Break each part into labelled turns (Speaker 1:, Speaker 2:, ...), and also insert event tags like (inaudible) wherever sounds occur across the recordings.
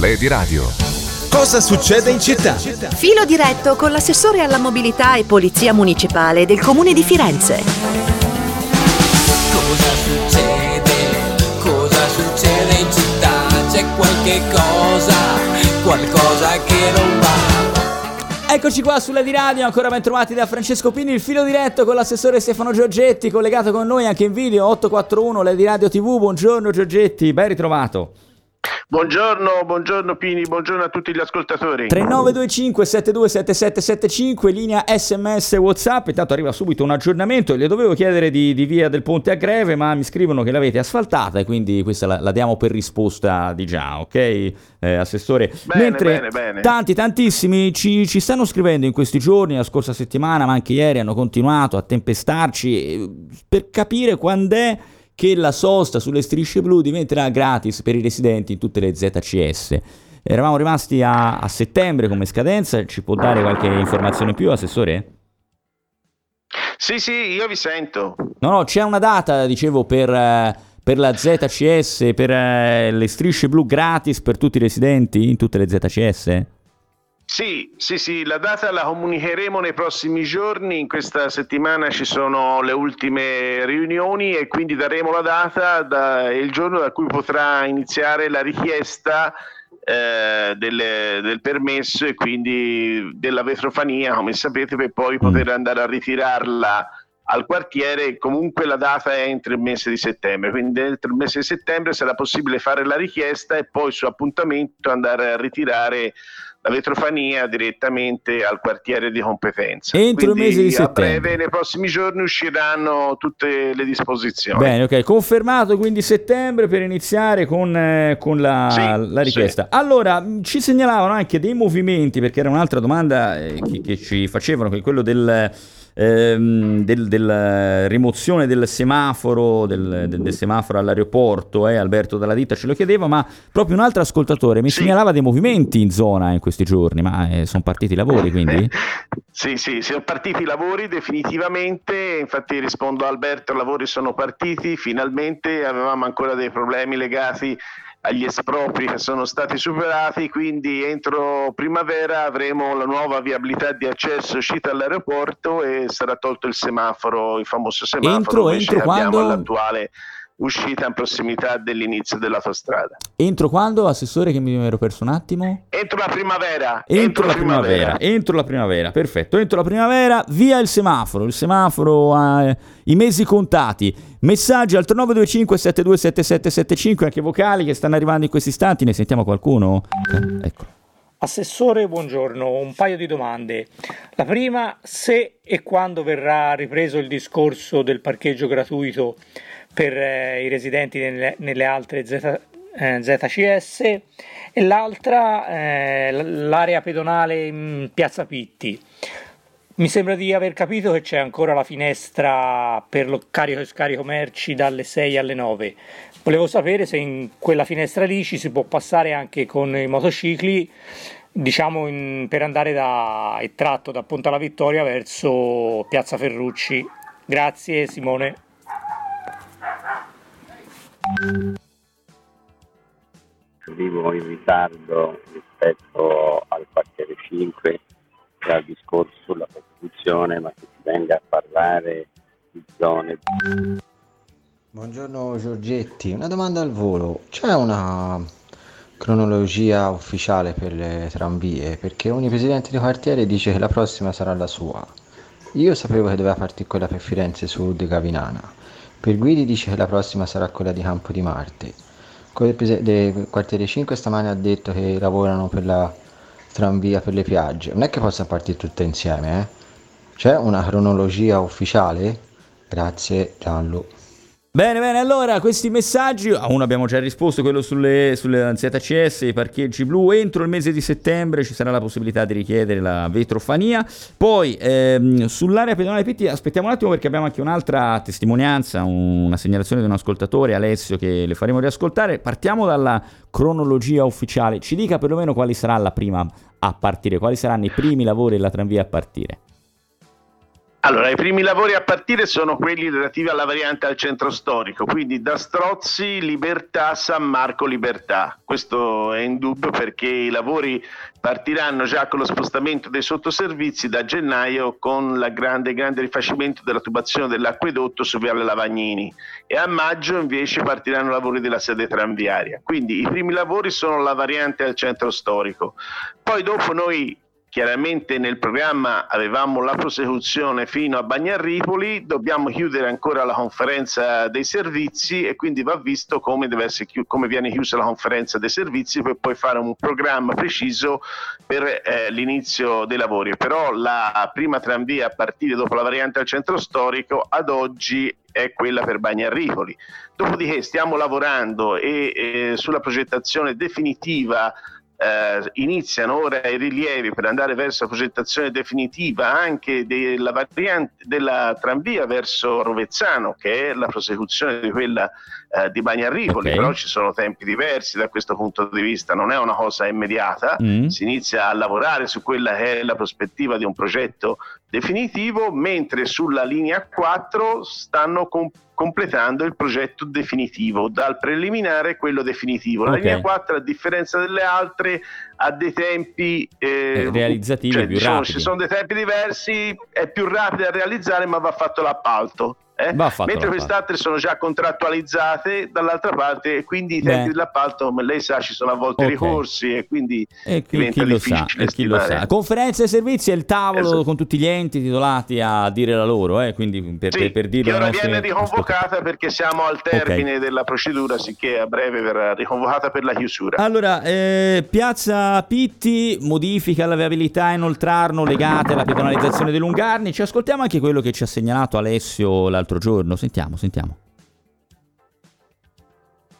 Speaker 1: Lady Radio.
Speaker 2: Cosa succede in città?
Speaker 3: Filo diretto con l'assessore alla mobilità e polizia municipale del comune di Firenze.
Speaker 4: Cosa succede? Cosa succede in città? C'è qualche cosa, qualcosa che non va.
Speaker 5: Eccoci qua sulla di radio, ancora ben trovati da Francesco Pini, il filo diretto con l'assessore Stefano Giorgetti, collegato con noi anche in video 841 Lady Radio TV. Buongiorno Giorgetti, ben ritrovato.
Speaker 6: Buongiorno, buongiorno Pini, buongiorno a tutti gli ascoltatori.
Speaker 5: 3925 727775 linea sms whatsapp intanto arriva subito un aggiornamento le dovevo chiedere di, di via del ponte a greve ma mi scrivono che l'avete asfaltata e quindi questa la, la diamo per risposta di già ok eh, assessore
Speaker 6: Bene,
Speaker 5: mentre
Speaker 6: bene, bene.
Speaker 5: tanti tantissimi ci, ci stanno scrivendo in questi giorni la scorsa settimana ma anche ieri hanno continuato a tempestarci eh, per capire quando è che la sosta sulle strisce blu diventerà gratis per i residenti in tutte le ZCS. Eravamo rimasti a, a settembre come scadenza, ci può dare qualche informazione in più, Assessore?
Speaker 6: Sì, sì, io vi sento.
Speaker 5: No, no, c'è una data, dicevo, per, eh, per la ZCS, per eh, le strisce blu gratis per tutti i residenti in tutte le ZCS?
Speaker 6: Sì, sì, sì, la data la comunicheremo nei prossimi giorni. In questa settimana ci sono le ultime riunioni e quindi daremo la data da, il giorno da cui potrà iniziare la richiesta eh, del, del permesso e quindi della vetrofania, come sapete, per poi poter andare a ritirarla al quartiere. Comunque la data è entro il mese di settembre, quindi entro il mese di settembre sarà possibile fare la richiesta e poi su appuntamento andare a ritirare la vetrofania direttamente al quartiere di competenza.
Speaker 5: Entro il mese di
Speaker 6: a
Speaker 5: settembre.
Speaker 6: breve, nei prossimi giorni usciranno tutte le disposizioni.
Speaker 5: Bene, ok, confermato quindi settembre per iniziare con, eh, con la,
Speaker 6: Sì,
Speaker 5: la richiesta. Allora, mh, ci segnalavano anche dei movimenti, perché era un'altra domanda eh, che, che ci facevano, che è quello del, ehm, del- della rimozione del semaforo, del, del- del semaforo all'aeroporto, eh, Alberto Dalla Ditta ce lo chiedeva, ma proprio un altro ascoltatore mi
Speaker 6: Sì.
Speaker 5: segnalava dei movimenti in zona in questi giorni, ma eh, sono partiti i lavori quindi?
Speaker 6: Sì, sì, sono partiti i lavori definitivamente, infatti rispondo a Alberto, i lavori sono partiti, finalmente avevamo ancora dei problemi legati agli espropri che sono stati superati, quindi entro primavera avremo la nuova viabilità di accesso e uscita all'aeroporto e sarà tolto il semaforo, il famoso semaforo
Speaker 5: Entro- entro
Speaker 6: che abbiamo
Speaker 5: quando?
Speaker 6: all'attuale uscita in prossimità dell'inizio dell'autostrada.
Speaker 5: Entro quando, assessore, che mi ero perso un attimo?
Speaker 6: Entro la primavera,
Speaker 5: Entro la primavera, entro la primavera, perfetto. Entro la primavera, via il semaforo. Il semaforo ha eh, i mesi contati. Messaggi al 3925 727775, anche vocali che stanno arrivando in questi istanti. Ne sentiamo qualcuno? Eh, Ecco.
Speaker 7: Assessore, buongiorno. Un paio di domande. La prima, se e quando verrà ripreso il discorso del parcheggio gratuito per eh, i residenti nelle, nelle altre Z- eh, ZCS e l'altra, eh, l'area pedonale in Piazza Pitti. Mi sembra di aver capito che c'è ancora la finestra per lo carico e scarico merci dalle 6 alle 9. Volevo sapere se in quella finestra lì ci si può passare anche con i motocicli, diciamo in- per andare da il tratto da Ponte alla Vittoria verso Piazza Ferrucci. Grazie Simone.
Speaker 8: Vivo in ritardo rispetto al quartiere 5 e al discorso sulla Costituzione, ma che si venga a parlare di zone
Speaker 9: Buongiorno Giorgetti, una domanda al volo. C'è una cronologia ufficiale per le tranvie? Perché ogni presidente di quartiere dice che la prossima sarà la sua. Io sapevo che doveva partire quella per Firenze Sud Gavinana. Per Guidi dice che la prossima sarà quella di Campo di Marte. Quello del quartiere 5 stamane ha detto che lavorano per la tranvia per le piagge. Non è che possano partire tutte insieme, eh? C'è una cronologia ufficiale? Grazie Gianlu.
Speaker 5: Bene, bene, allora questi messaggi, a uno abbiamo già risposto, quello sulle, sulle ZCS, i parcheggi blu, entro il mese di settembre ci sarà la possibilità di richiedere la vetrofania, poi ehm, sull'area pedonale Pitti aspettiamo un attimo perché abbiamo anche un'altra testimonianza, un- una segnalazione di un ascoltatore, Alessio, che le faremo riascoltare, partiamo dalla cronologia ufficiale, ci dica perlomeno quali sarà la prima a partire, quali saranno i primi lavori della tranvia a partire.
Speaker 6: Allora, i primi lavori a partire sono quelli relativi alla variante al centro storico, quindi da Strozzi, Libertà, San Marco, Libertà. Questo è indubbio perché i lavori partiranno già con lo spostamento dei sottoservizi da gennaio con il grande, grande rifacimento della tubazione dell'acquedotto su Viale Lavagnini e a maggio invece partiranno i lavori della sede tranviaria. Quindi i primi lavori sono la variante al centro storico. Poi dopo noi Chiaramente nel programma avevamo la prosecuzione fino a Bagnarripoli, dobbiamo chiudere ancora la conferenza dei servizi e quindi va visto come, chi- come viene chiusa la conferenza dei servizi per poi fare un programma preciso per eh, l'inizio dei lavori. Però la prima tranvia a partire dopo la variante al centro storico ad oggi è quella per Bagnarripoli. Dopodiché stiamo lavorando e, e sulla progettazione definitiva eh, iniziano ora i rilievi per andare verso la progettazione definitiva anche della variante della tranvia verso Rovezzano, che è la prosecuzione di quella eh, di Bagnarripoli, okay. però ci sono tempi diversi da questo punto di vista, non è una cosa immediata, mm. si inizia a lavorare su quella che è la prospettiva di un progetto definitivo, mentre sulla linea 4 stanno com- completando il progetto definitivo, dal preliminare quello definitivo. La okay. linea 4, a differenza delle altre, ha dei tempi
Speaker 5: eh, eh realizzativi
Speaker 6: cioè,
Speaker 5: più
Speaker 6: diciamo,
Speaker 5: rapidi.
Speaker 6: Ci sono dei tempi diversi, è più rapido da realizzare, ma va fatto l'appalto. Eh? mentre queste altre sono già contrattualizzate dall'altra parte e quindi i tempi Beh. dell'appalto come lei sa ci sono a volte okay. ricorsi e quindi
Speaker 5: e chi, chi lo sa, e chi lo sa. conferenze e servizi è il tavolo esatto. con tutti gli enti titolati a dire la loro eh? quindi per,
Speaker 6: sì,
Speaker 5: per, per dire
Speaker 6: che ora nostre... viene riconvocata perché siamo al termine okay. della procedura sicché a breve verrà riconvocata per la chiusura
Speaker 5: allora eh, Piazza Pitti modifica la viabilità in Oltrarno legate alla pedonalizzazione dei Lungarni ci ascoltiamo anche quello che ci ha segnalato Alessio l'altro l'altro giorno. Sentiamo, sentiamo.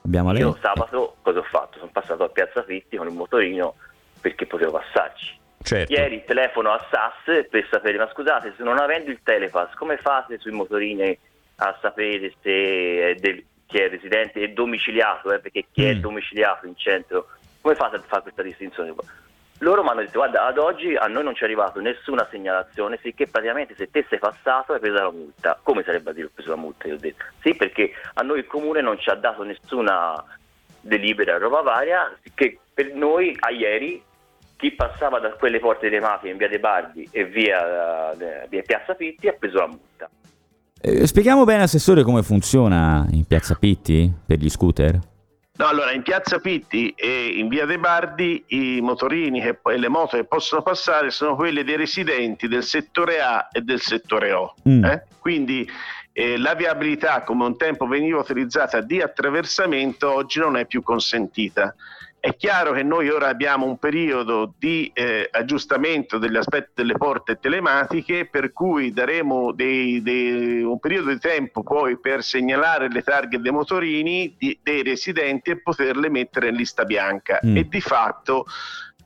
Speaker 1: Abbiamo Io sabato cosa ho fatto? Sono passato a Piazza Fitti con il motorino perché potevo passarci.
Speaker 5: Certo.
Speaker 1: Ieri telefono a SAS per sapere, ma scusate, se non avendo il telepass, come fate sui motorini a sapere se è del, chi è residente e domiciliato? Eh? Perché chi mm. è domiciliato in centro, come fate a fare questa distinzione? Loro mi hanno detto guarda ad oggi a noi non ci è arrivata nessuna segnalazione sicché praticamente se te sei passato hai preso la multa. Come sarebbe a dire ho preso la multa io ho detto. Sì perché a noi il comune non ci ha dato nessuna delibera roba varia che per noi a ieri chi passava da quelle porte dei mafie in via De Bardi e via, eh, via Piazza Pitti ha preso la multa.
Speaker 5: Eh, spieghiamo bene assessore come funziona in Piazza Pitti per gli scooter
Speaker 6: No, allora in Piazza Pitti e in Via De Bardi i motorini e le moto che possono passare sono quelle dei residenti del settore A e del settore O. Mm. Eh? Quindi eh, la viabilità, come un tempo veniva utilizzata di attraversamento, oggi non è più consentita. È chiaro che noi ora abbiamo un periodo di eh, aggiustamento degli aspetti delle porte telematiche per cui daremo dei, dei, un periodo di tempo poi per segnalare le targhe dei motorini di, dei residenti e poterle mettere in lista bianca mm. e di fatto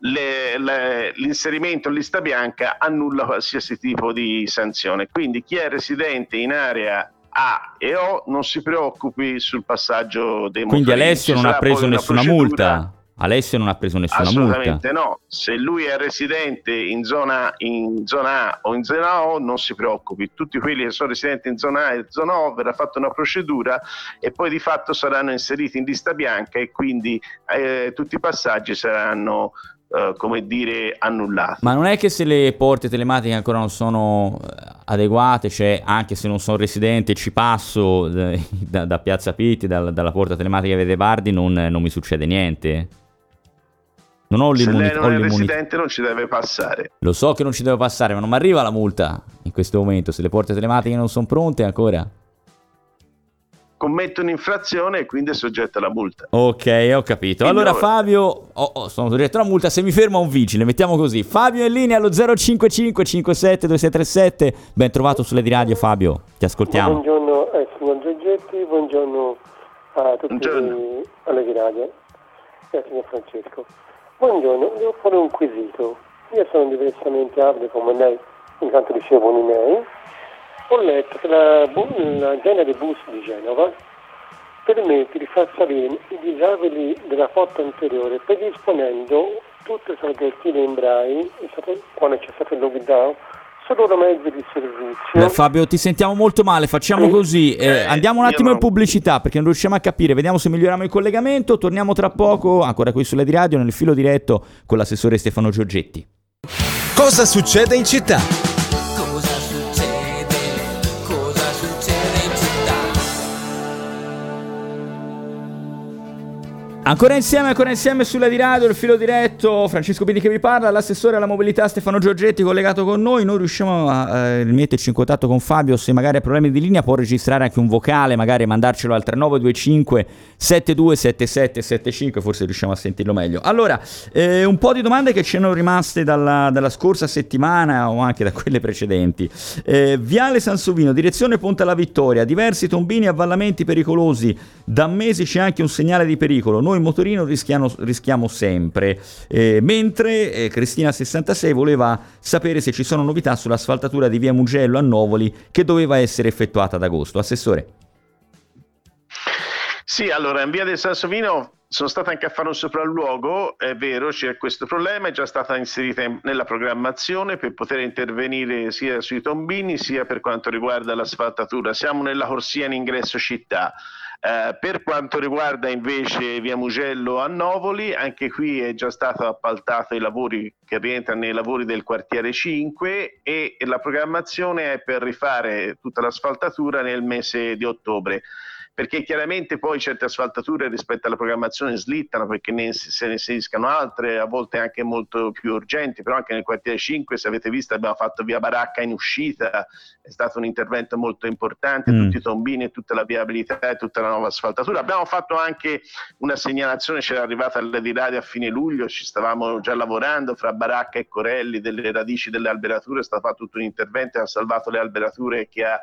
Speaker 6: le, le, l'inserimento in lista bianca annulla qualsiasi tipo di sanzione. Quindi chi è residente in area a e O non si preoccupi sul passaggio dei
Speaker 5: Quindi motorini. Alessio non ha preso nessuna multa. Alessio non ha preso nessuna
Speaker 6: Assolutamente
Speaker 5: multa.
Speaker 6: no. Se lui è residente in zona, in zona, A o in zona O, non si preoccupi. Tutti quelli che sono residenti in zona A e zona O verrà fatta una procedura e poi di fatto saranno inseriti in lista bianca e quindi eh, tutti i passaggi saranno Uh, come dire, annullati.
Speaker 5: Ma non è che se le porte telematiche ancora non sono eh, adeguate, cioè anche se non sono residente ci passo eh, (laughs) da, da Piazza Pitti, da, dalla porta telematica Vede Bardi, non, non mi succede niente?
Speaker 6: Non ho l'immunità. Se lei non è residente non ci deve passare.
Speaker 5: Lo so che non ci deve passare, ma non mi arriva la multa in questo momento. Se le porte telematiche non sono pronte ancora.
Speaker 6: Commette un'infrazione e quindi è soggetto alla multa.
Speaker 5: Ok, ho capito. Quindi allora ora... Fabio, oh, oh, sono soggetto alla multa, se mi ferma un vigile, mettiamo così. Fabio è in linea allo 055 57 2637. Ben trovato sulle di radio Fabio, ti ascoltiamo.
Speaker 10: Buongiorno eh, signor Giorgetti, buongiorno a tutti buongiorno. alle di radio e al signor Francesco. Buongiorno, devo fare un quesito. Io sono diversamente abile come lei, intanto ricevo miei. Ho letto che la, la genere bus di Genova permette di far salire i disabili della porta anteriore predisponendo tutte le salvative in braille, quando c'è stato il lockdown, loro mezzi di servizio.
Speaker 5: Beh, Fabio, ti sentiamo molto male, facciamo così, eh, andiamo un attimo in pubblicità perché non riusciamo a capire, vediamo se miglioriamo il collegamento, torniamo tra poco, ancora qui sulle di radio, nel filo diretto con l'assessore Stefano Giorgetti.
Speaker 2: Cosa succede in città?
Speaker 5: Ancora insieme, ancora insieme sulla di radio, il filo diretto, Francesco Pini che vi parla, l'assessore alla mobilità Stefano Giorgetti collegato con noi, noi riusciamo a eh, metterci in contatto con Fabio, se magari ha problemi di linea può registrare anche un vocale, magari mandarcelo al 3925 727775, forse riusciamo a sentirlo meglio. Allora, eh, un po' di domande che ci erano rimaste dalla, dalla scorsa settimana o anche da quelle precedenti. Eh, Viale Sansovino, direzione Ponte alla Vittoria, diversi tombini e avvallamenti pericolosi, da mesi c'è anche un segnale di pericolo, noi motorino rischiamo, rischiamo sempre. Eh, mentre eh, Cristina66 voleva sapere se ci sono novità sull'asfaltatura di via Mugello a Novoli che doveva essere effettuata ad agosto. Assessore.
Speaker 6: Sì, allora in via del Sansovino sono stato anche a fare un sopralluogo, è vero, c'è questo problema, è già stata inserita in- nella programmazione per poter intervenire sia sui tombini sia per quanto riguarda l'asfaltatura. Siamo nella corsia in ingresso città. Eh, per quanto riguarda invece via Mugello a Novoli, anche qui è già stato appaltato i lavori che rientrano nei lavori del quartiere 5 e la programmazione è per rifare tutta l'asfaltatura nel mese di ottobre perché chiaramente poi certe asfaltature rispetto alla programmazione slittano perché ne, se ne inseriscano altre, a volte anche molto più urgenti, però anche nel quartiere 5, se avete visto, abbiamo fatto via Baracca in uscita, è stato un intervento molto importante,
Speaker 5: Mm.
Speaker 6: tutti i tombini, tutta la viabilità e tutta la nuova asfaltatura. Abbiamo fatto anche una segnalazione, c'era arrivata di radio a fine luglio, ci stavamo già lavorando fra Baracca e Corelli, delle radici delle alberature, è stato fatto tutto un intervento, ha salvato le alberature che ha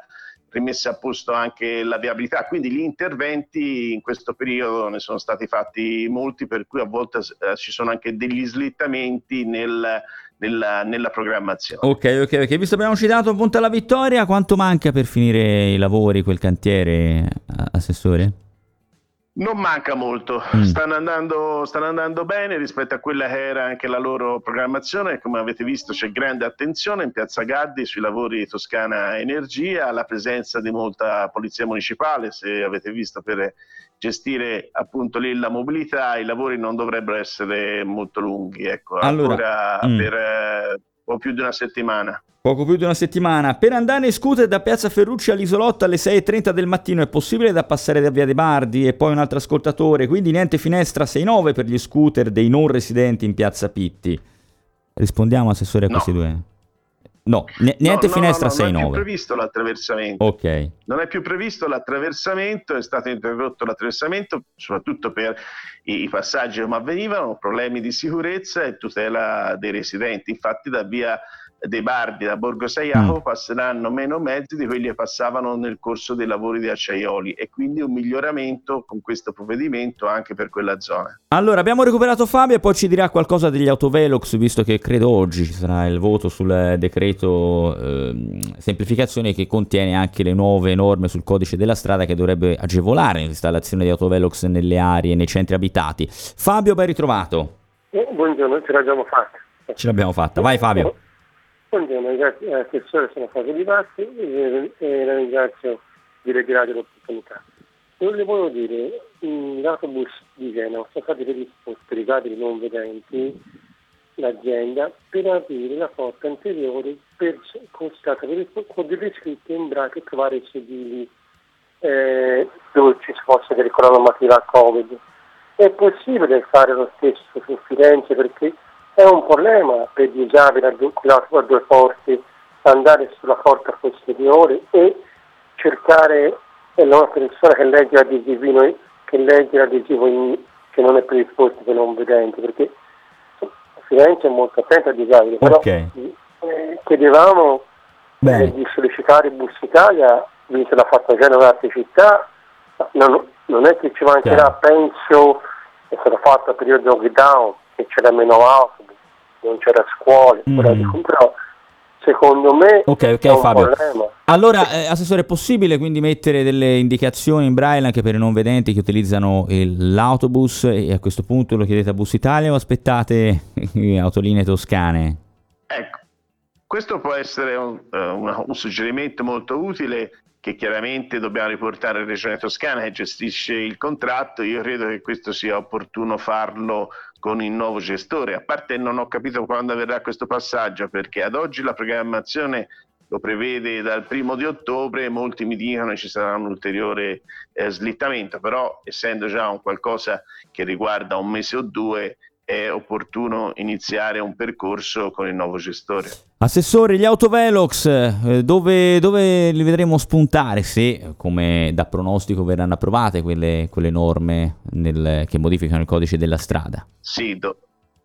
Speaker 6: rimesso a posto anche la viabilità. Quindi gli interventi in questo periodo ne sono stati fatti molti, per cui a volte eh, ci sono anche degli slittamenti nel- nella, nella programmazione.
Speaker 5: Ok, ok, ok. Visto che abbiamo citato Ponte alla Vittoria, quanto manca per finire i lavori, quel cantiere, a- Assessore?
Speaker 6: Non manca molto,
Speaker 5: Mm.
Speaker 6: stanno, andando, stanno andando bene rispetto a quella che era anche la loro programmazione. Come avete visto c'è grande attenzione in Piazza Gaddi sui lavori di Toscana Energia, la presenza di molta polizia municipale, se avete visto per gestire appunto lì la mobilità, i lavori non dovrebbero essere molto lunghi, ecco,
Speaker 5: Allora,
Speaker 6: ancora
Speaker 5: mm.
Speaker 6: per eh, un po' più di una settimana.
Speaker 5: Poco più di una settimana. Per andare in scooter da Piazza Ferrucci all'isolotto alle 6.30 del mattino è possibile da passare da Via De Bardi e poi un altro ascoltatore, quindi niente finestra 6.9 per gli scooter dei non residenti in Piazza Pitti. Rispondiamo, Assessore, a
Speaker 6: No.
Speaker 5: questi due. No, ne- niente
Speaker 6: No,
Speaker 5: finestra
Speaker 6: no, no, Non è più
Speaker 5: 6.9.
Speaker 6: previsto l'attraversamento.
Speaker 5: Ok.
Speaker 6: Non è più previsto l'attraversamento, è stato interrotto l'attraversamento soprattutto per i, i passaggi come avvenivano, problemi di sicurezza e tutela dei residenti. Infatti da via dei Bardi, da Borgo Saiaco,
Speaker 5: Mm.
Speaker 6: passeranno meno mezzi di quelli che passavano nel corso dei lavori di Acciaioli e quindi un miglioramento con questo provvedimento anche per quella zona.
Speaker 5: Allora, abbiamo recuperato Fabio e poi ci dirà qualcosa degli autovelox, visto che credo oggi ci sarà il voto sul eh, decreto ehm, semplificazione che contiene anche le nuove norme sul codice della strada che dovrebbe agevolare l'installazione di autovelox nelle aree, nei centri abitati. Fabio, ben ritrovato.
Speaker 10: Eh, buongiorno, ce l'abbiamo fatta.
Speaker 5: Ce l'abbiamo fatta. Vai Fabio.
Speaker 10: Buongiorno, ringrazio l'assessore, sono stato di Bassi e, la ringrazio di ritirare l'opportunità. Le volevo dire, in l'autobus di Genova sono stati predisposti per i non vedenti l'azienda per aprire la porta anteriore per, con, stata predispo- con delle scritte in braille e trovare i sedili eh, dove ci fosse delle la normativa Covid. È possibile fare lo stesso su Firenze perché è un problema per gli disabili a due, a due porte andare sulla porta posteriore e cercare una persona che legge l'adesivo, che legge l'adesivo in- che non è predisposto per non vedenti perché Firenze è molto attenta ai disabili però
Speaker 5: Ok.
Speaker 10: eh, chiedevamo eh, di sollecitare Bus Italia visto l'ha fatto Genova altre città non, non è che ci mancherà penso è stato fatto a periodo lockdown che c'era meno autobus non c'era scuole
Speaker 5: Mm.
Speaker 10: però- secondo me
Speaker 5: Ok, ok,
Speaker 10: è un
Speaker 5: Fabio.
Speaker 10: problema
Speaker 5: Allora, eh, Assessore, è possibile quindi mettere delle indicazioni in braille anche per i non vedenti che utilizzano il- l'autobus e a questo punto lo chiedete a Bus Italia o aspettate (laughs) autolinee toscane?
Speaker 6: Ecco, questo può essere un, uh, un, suggerimento molto utile che chiaramente dobbiamo riportare alla Regione Toscana che gestisce il contratto. Io credo che questo sia opportuno farlo con il nuovo gestore. A parte non ho capito quando avverrà questo passaggio perché ad oggi la programmazione lo prevede dal primo di ottobre, molti mi dicono che ci sarà un ulteriore eh, slittamento, però essendo già un qualcosa che riguarda un mese o due, è opportuno iniziare un percorso con il nuovo gestore.
Speaker 5: Assessore, gli autovelox, eh, dove, dove, li vedremo spuntare se, come da pronostico, verranno approvate quelle, quelle norme nel, che modificano il codice della strada?
Speaker 6: Sì, do,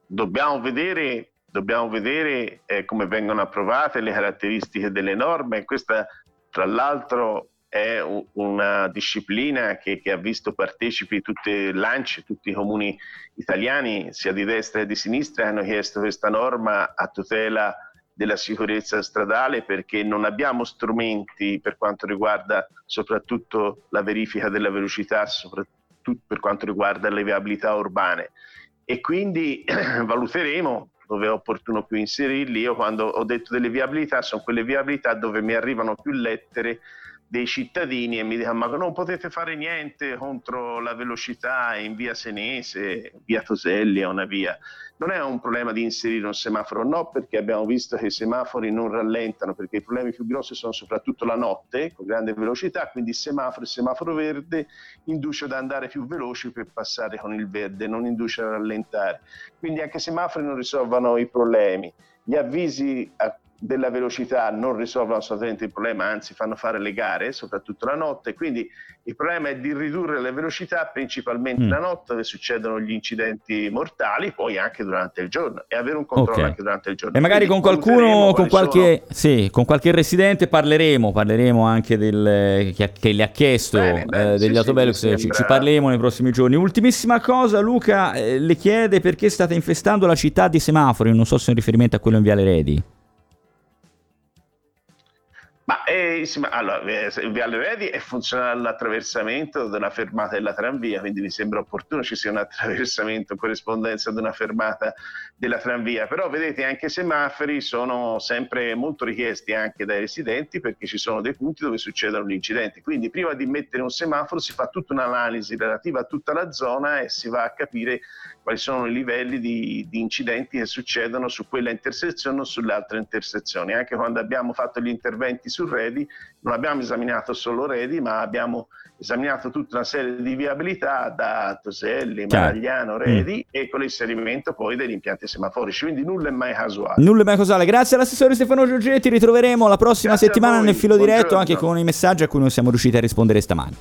Speaker 6: dobbiamo vedere dobbiamo vedere eh, come vengono approvate le caratteristiche delle norme. Questa, tra l'altro, è una disciplina che, che, ha visto partecipi tutte l'ANCI, tutti i comuni italiani, sia di destra che di sinistra, hanno chiesto questa norma a tutela della sicurezza stradale perché non abbiamo strumenti per quanto riguarda soprattutto la verifica della velocità, soprattutto per quanto riguarda le viabilità urbane. E quindi (clears throat) valuteremo dove è opportuno più inserirli. Io quando ho detto delle viabilità sono quelle viabilità dove mi arrivano più lettere dei cittadini e mi dicono ma non potete fare niente contro la velocità in via Senese, via Toselli è una via. Non è un problema di inserire un semaforo, no, perché abbiamo visto che i semafori non rallentano, perché i problemi più grossi sono soprattutto la notte, con grande velocità, quindi il semaforo, il semaforo verde induce ad andare più veloci per passare con il verde, non induce a rallentare. Quindi anche i semafori non risolvono i problemi. Gli avvisi a della velocità non risolvono assolutamente il problema, anzi fanno fare le gare, soprattutto la notte, quindi il problema è di ridurre le velocità principalmente mm. la notte dove succedono gli incidenti mortali, poi anche durante il giorno e avere un controllo okay. anche durante il giorno.
Speaker 5: E magari
Speaker 6: quindi
Speaker 5: con qualcuno, con qualche, sì, con qualche, residente parleremo, parleremo anche del, che, che le ha chiesto bene, bene, eh, degli sì, autobellux, sì, ci, ci, parleremo nei prossimi giorni. Ultimissima cosa, Luca eh, le chiede perché state infestando la città di semafori, non so se è un riferimento a quello in Viale Redi.
Speaker 6: Ma eh, allora, eh, Viale Redi è funzionale l'attraversamento della fermata della tranvia, quindi mi sembra opportuno ci sia un attraversamento in corrispondenza ad una fermata della tranvia, però vedete anche i semafori sono sempre molto richiesti anche dai residenti perché ci sono dei punti dove succedono gli incidenti, quindi prima di mettere un semaforo si fa tutta un'analisi relativa a tutta la zona e si va a capire quali sono i livelli di, di incidenti che succedono su quella intersezione o sulle altre intersezioni. Anche quando abbiamo fatto gli interventi su Redi, non abbiamo esaminato solo Redi, ma abbiamo esaminato tutta una serie di viabilità da Toselli, Maragliano, Redi mm. e con l'inserimento poi degli impianti semaforici, quindi nulla è mai casuale.
Speaker 5: Nulla è mai casuale. Grazie all'assessore Stefano Giorgetti, ritroveremo la prossima Grazie settimana nel filo Buongiorno. diretto anche con i messaggi a cui non siamo riusciti a rispondere stamani.